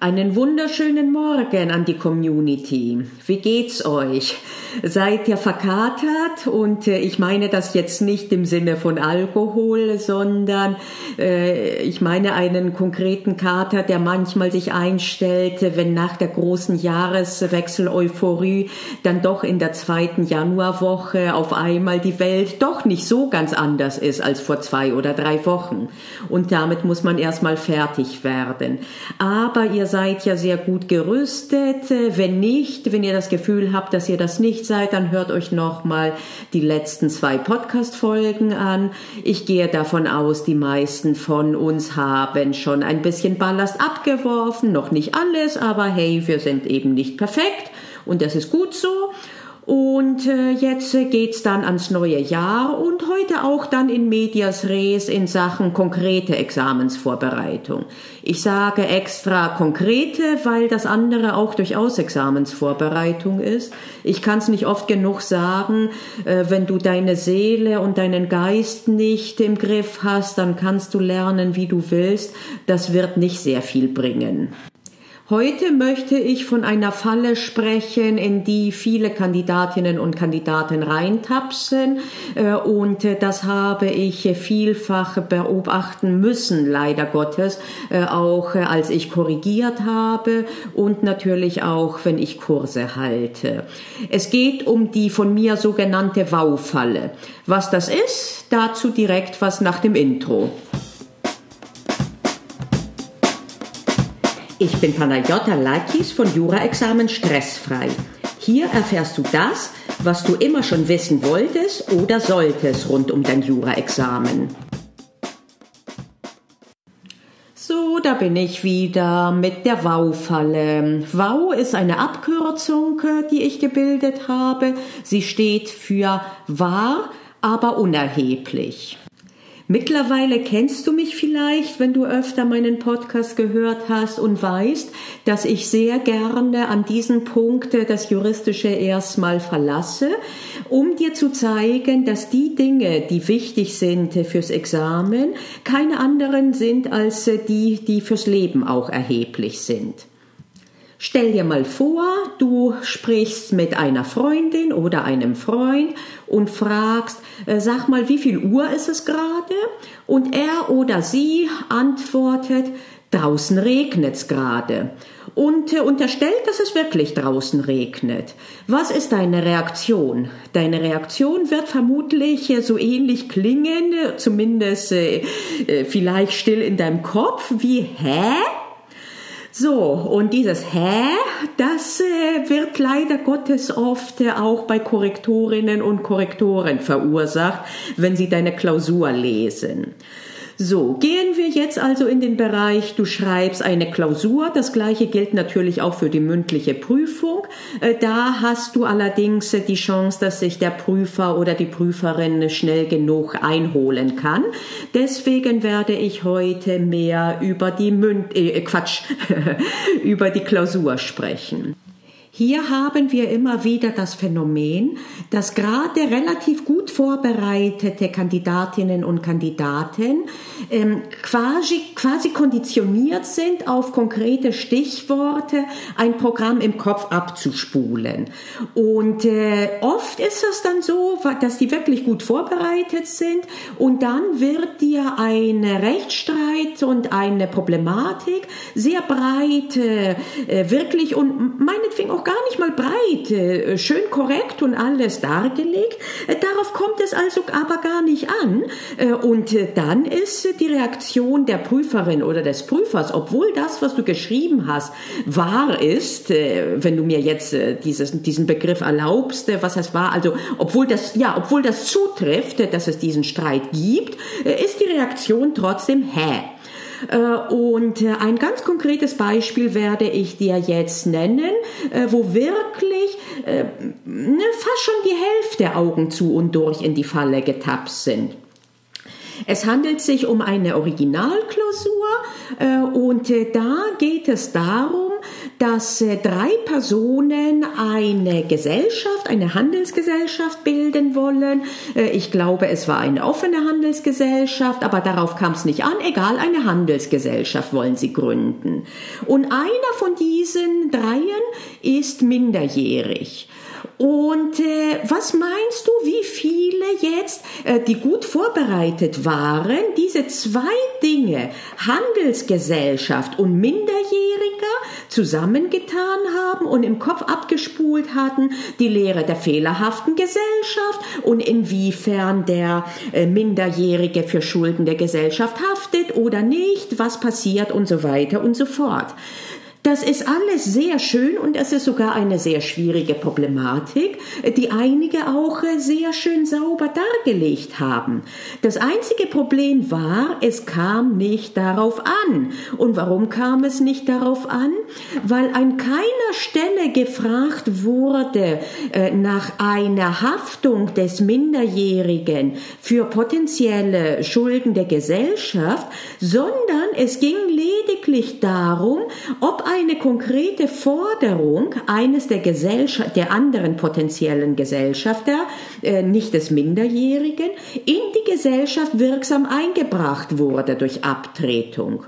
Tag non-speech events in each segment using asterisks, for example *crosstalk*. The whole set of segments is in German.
Einen wunderschönen Morgen an die Community. Wie geht's euch? Seid ihr verkatert? Und äh, ich meine das jetzt nicht im Sinne von Alkohol, sondern äh, ich meine einen konkreten Kater, der manchmal sich einstellt, wenn nach der großen Jahreswechsel-Euphorie dann doch in der zweiten Januarwoche auf einmal die Welt doch nicht so ganz anders ist als vor zwei oder drei Wochen. Und damit muss man erstmal fertig werden. Aber ihr seid ja sehr gut gerüstet. Wenn nicht, wenn ihr das Gefühl habt, dass ihr das nicht seid, dann hört euch nochmal die letzten zwei Podcast-Folgen an. Ich gehe davon aus, die meisten von uns haben schon ein bisschen Ballast abgeworfen. Noch nicht alles, aber hey, wir sind eben nicht perfekt und das ist gut so. Und äh, jetzt geht's dann ans neue Jahr und heute auch dann in Medias Res in Sachen konkrete Examensvorbereitung. Ich sage extra konkrete, weil das andere auch durchaus Examensvorbereitung ist. Ich kann es nicht oft genug sagen, äh, wenn du deine Seele und deinen Geist nicht im Griff hast, dann kannst du lernen, wie du willst. Das wird nicht sehr viel bringen. Heute möchte ich von einer Falle sprechen, in die viele Kandidatinnen und Kandidaten reintapsen. Äh, und äh, das habe ich vielfach beobachten müssen, leider Gottes, äh, auch als ich korrigiert habe und natürlich auch, wenn ich Kurse halte. Es geht um die von mir sogenannte Wow-Falle. Was das ist, dazu direkt was nach dem Intro. Ich bin Panayota Lakis von Jura-Examen Stressfrei. Hier erfährst du das, was du immer schon wissen wolltest oder solltest rund um dein Jura-Examen. So, da bin ich wieder mit der WOW-Falle. WOW ist eine Abkürzung, die ich gebildet habe. Sie steht für wahr, aber unerheblich. Mittlerweile kennst du mich vielleicht, wenn du öfter meinen Podcast gehört hast und weißt, dass ich sehr gerne an diesen Punkt das Juristische erstmal verlasse, um dir zu zeigen, dass die Dinge, die wichtig sind fürs Examen, keine anderen sind als die, die fürs Leben auch erheblich sind. Stell dir mal vor, du sprichst mit einer Freundin oder einem Freund und fragst, äh, sag mal, wie viel Uhr ist es gerade? Und er oder sie antwortet, draußen regnet's gerade. Und äh, unterstellt, dass es wirklich draußen regnet. Was ist deine Reaktion? Deine Reaktion wird vermutlich äh, so ähnlich klingen, zumindest äh, äh, vielleicht still in deinem Kopf, wie, hä? So, und dieses Hä, das äh, wird leider Gottes oft äh, auch bei Korrektorinnen und Korrektoren verursacht, wenn sie deine Klausur lesen. So, gehen wir jetzt also in den Bereich, du schreibst eine Klausur. Das gleiche gilt natürlich auch für die mündliche Prüfung. Äh, da hast du allerdings die Chance, dass sich der Prüfer oder die Prüferin schnell genug einholen kann. Deswegen werde ich heute mehr über die Münd äh, Quatsch, *laughs* über die Klausur sprechen. Hier haben wir immer wieder das Phänomen, dass gerade relativ gut vorbereitete Kandidatinnen und Kandidaten ähm, quasi, quasi konditioniert sind, auf konkrete Stichworte ein Programm im Kopf abzuspulen. Und äh, oft ist es dann so, dass die wirklich gut vorbereitet sind und dann wird dir ein Rechtsstreit und eine Problematik sehr breit, äh, wirklich und meinetwegen auch gar nicht mal breit, äh, schön korrekt und alles dargelegt. Äh, darauf kommt es also aber gar nicht an. Äh, und dann ist die Reaktion der Prüferin oder des Prüfers, obwohl das, was du geschrieben hast, wahr ist, wenn du mir jetzt dieses, diesen Begriff erlaubst, was es war, also obwohl das, ja, obwohl das zutrifft, dass es diesen Streit gibt, ist die Reaktion trotzdem hä. Äh, und äh, ein ganz konkretes Beispiel werde ich dir jetzt nennen, äh, wo wirklich ne, fast schon die Hälfte Augen zu und durch in die Falle getappt sind. Es handelt sich um eine Originalklausur und da geht es darum, dass äh, drei Personen eine Gesellschaft, eine Handelsgesellschaft bilden wollen. Äh, ich glaube, es war eine offene Handelsgesellschaft, aber darauf kam es nicht an. Egal, eine Handelsgesellschaft wollen sie gründen. Und einer von diesen dreien ist minderjährig. Und äh, was meinst du, wie viele jetzt, äh, die gut vorbereitet waren, diese zwei Dinge, Handelsgesellschaft und Minderjähriger, zusammengetan haben und im Kopf abgespult hatten, die Lehre der fehlerhaften Gesellschaft und inwiefern der äh, Minderjährige für Schulden der Gesellschaft haftet oder nicht, was passiert und so weiter und so fort. Das ist alles sehr schön und es ist sogar eine sehr schwierige Problematik, die einige auch sehr schön sauber dargelegt haben. Das einzige Problem war, es kam nicht darauf an. Und warum kam es nicht darauf an? Weil an keiner Stelle gefragt wurde äh, nach einer Haftung des Minderjährigen für potenzielle Schulden der Gesellschaft, sondern es ging lediglich darum, ob eine konkrete Forderung eines der Gesellschaft, der anderen potenziellen Gesellschafter, äh, nicht des Minderjährigen, in die Gesellschaft wirksam eingebracht wurde durch Abtretung.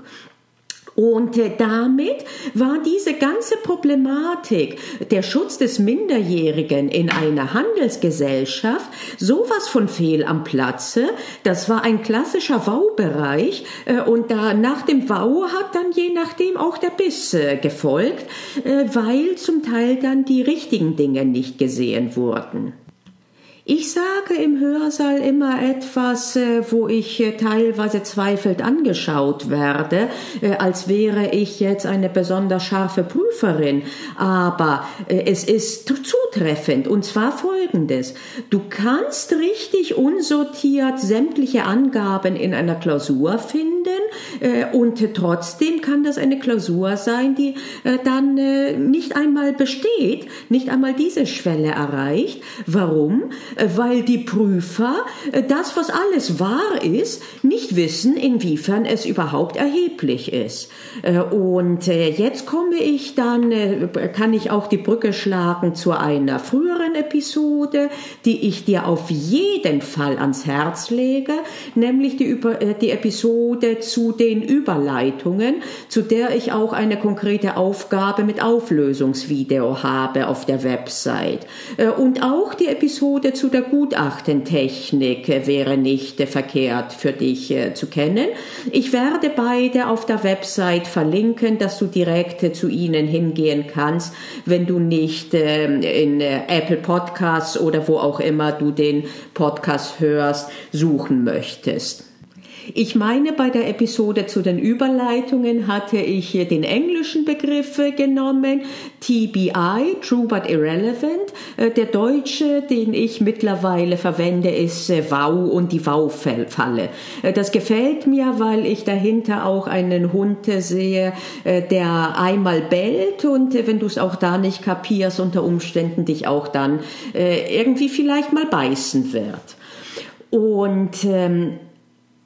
Und äh, damit war diese ganze Problematik, der Schutz des Minderjährigen in einer Handelsgesellschaft, sowas von fehl am Platze. Das war ein klassischer Waubereich äh, und da nach dem Wau hat dann je nachdem auch der Biss äh, gefolgt, weil zum Teil dann die richtigen Dinge nicht gesehen wurden. Ich sage im Hörsaal immer etwas, äh, wo ich äh, teilweise zweifelnd angeschaut werde, äh, als wäre ich jetzt eine besonders scharfe Prüferin. Aber es ist zutreffend und zwar folgendes. Du kannst richtig unsortiert sämtliche Angaben in einer Klausur finden und trotzdem kann das eine Klausur sein, die dann nicht einmal besteht, nicht einmal diese Schwelle erreicht. Warum? Äh, weil die Prüfer äh, das, was alles wahr ist, nicht wissen, inwiefern es überhaupt erheblich ist. Äh, und jetzt komme ich dann, kann ich auch die Brücke schlagen zu einer früheren Episode, die ich dir auf jeden Fall ans Herz lege, nämlich die, die Episode zu den Überleitungen, zu der ich auch eine konkrete Aufgabe mit Auflösungsvideo habe auf der Website. Und auch die Episode zu der Gutachtentechnik wäre nicht verkehrt für dich äh, zu kennen. Ich werde beide auf der Website verlinken, dass du direkt zu ihnen hingehen kannst, wenn du nicht ähm, in äh, Apple Podcasts oder wo auch immer du den Podcast hörst, suchen möchtest. Ich meine, bei der Episode zu den Überleitungen hatte ich den englischen Begriff genommen, TBI, True but Irrelevant. Äh, der deutsche, den ich mittlerweile verwende, ist äh, Wow und die Wow-Falle. Äh, das gefällt mir, weil ich dahinter auch einen Hund sehe, der einmal bellt und wenn du es auch da nicht kapierst, unter Umständen dich auch dann irgendwie vielleicht mal beißen wird. Und ähm,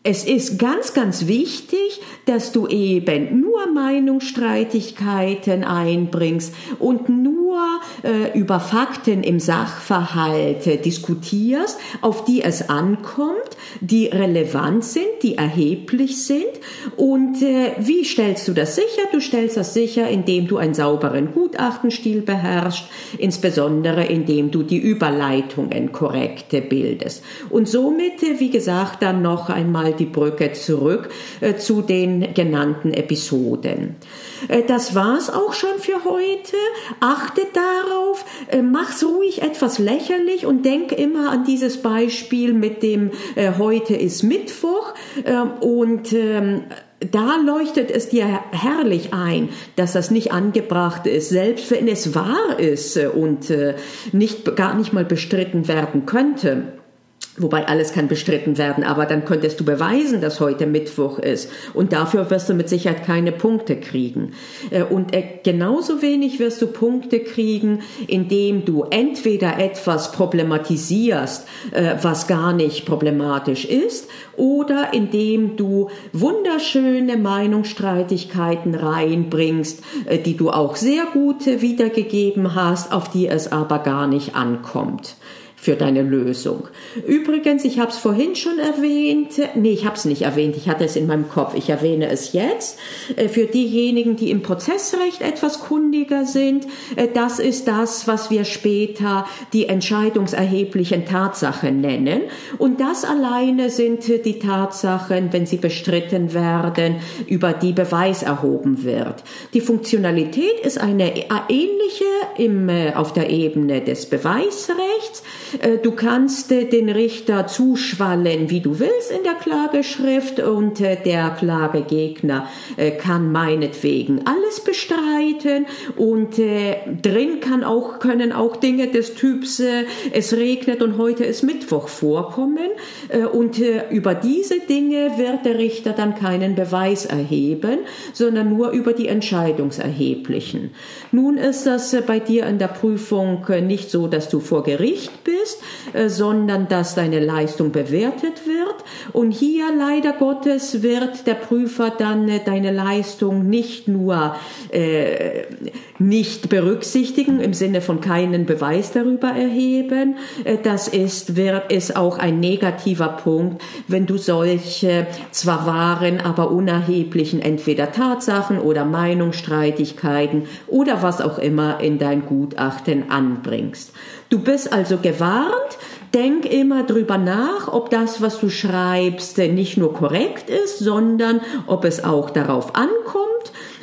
es ist ganz, ganz wichtig, dass du eben nur Meinungsstreitigkeiten einbringst und nur äh, über Fakten im Sachverhalt diskutierst, auf die es ankommt, die relevant sind, die erheblich sind. Und äh, wie stellst du das sicher? Du stellst das sicher, indem du einen sauberen Gutachtenstil beherrschst, insbesondere indem du die Überleitungen korrekte bildest. Und somit, äh, wie gesagt, dann noch einmal die Brücke zurück äh, zu den genannten Episoden. Äh, das war's auch schon für heute. Achte darauf, äh, mach's ruhig etwas lächerlich und denk immer an dieses Beispiel mit dem äh, heute ist Mittwoch ähm, und ähm, da leuchtet es dir herrlich ein, dass das nicht angebracht ist, selbst wenn es wahr ist und nicht, gar nicht mal bestritten werden könnte Wobei alles kann bestritten werden, aber dann könntest du beweisen, dass heute Mittwoch ist. Und dafür wirst du mit Sicherheit keine Punkte kriegen. Äh, und äh, genauso wenig wirst du Punkte kriegen, indem du entweder etwas problematisierst, äh, was gar nicht problematisch ist, oder indem du wunderschöne Meinungsstreitigkeiten reinbringst, die du auch sehr gut wiedergegeben hast, auf die es aber gar nicht ankommt für deine Lösung. Übrigens, ich habe es vorhin schon erwähnt, nee, ich habe es nicht erwähnt, ich hatte es in meinem Kopf, ich erwähne es jetzt. Äh, für diejenigen, die im Prozessrecht etwas kundiger sind, äh, das ist das, was wir später die entscheidungserheblichen Tatsachen nennen. Und das alleine sind die Tatsachen, wenn sie bestritten werden, über die Beweis erhoben wird. Die Funktionalität ist eine ähnliche im, äh, auf der Ebene des Beweisrechts. Äh, du kannst äh, den Richter zuschwallen, wie du willst in der Klageschrift und äh, der Klagegegner kann meinetwegen alles bestreiten und drin kann auch, können auch Dinge des Typs, es regnet und heute ist Mittwoch vorkommen und über diese Dinge wird der Richter dann keinen Beweis erheben, sondern nur über die Entscheidungserheblichen. Nun ist das bei dir in der Prüfung nicht so, dass du vor Gericht bist, bist, äh, sondern dass deine Leistung bewertet wird. Und hier leider Gottes wird der Prüfer dann äh, deine Leistung nicht nur äh, nicht berücksichtigen im Sinne von keinen Beweis darüber erheben. Das ist, wird, ist auch ein negativer Punkt, wenn du solche zwar wahren, aber unerheblichen entweder Tatsachen oder Meinungsstreitigkeiten oder was auch immer in dein Gutachten anbringst. Du bist also gewarnt, denk immer drüber nach, ob das, was du schreibst, nicht nur korrekt ist, sondern ob es auch darauf ankommt.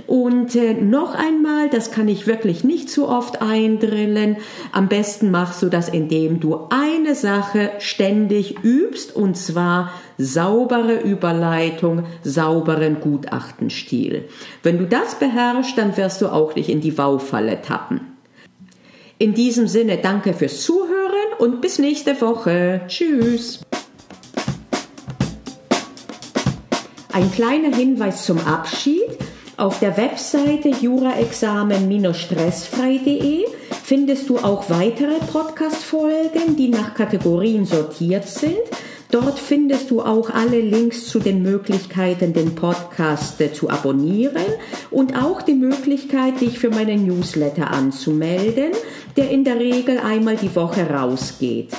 Und äh, noch einmal, das kann ich wirklich nicht zu oft eindrillen. Am besten machst du das, indem du eine Sache ständig übst, und zwar saubere Überleitung, sauberen Gutachtenstil. Wenn du das beherrschst, dann wirst du auch nicht in die Waufalle tappen. In diesem Sinne danke fürs Zuhören und bis nächste Woche. Tschüss. Ein kleiner Hinweis zum Abschied. Auf der Webseite juraexamen-stressfrei.de findest du auch weitere Podcast-Folgen, die nach Kategorien sortiert sind. Dort findest du auch alle Links zu den Möglichkeiten, den Podcast zu abonnieren und auch die Möglichkeit, dich für meinen Newsletter anzumelden, der in der Regel einmal die Woche rausgeht.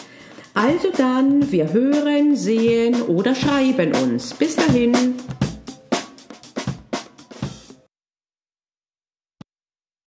Also dann, wir hören, sehen oder schreiben uns. Bis dahin.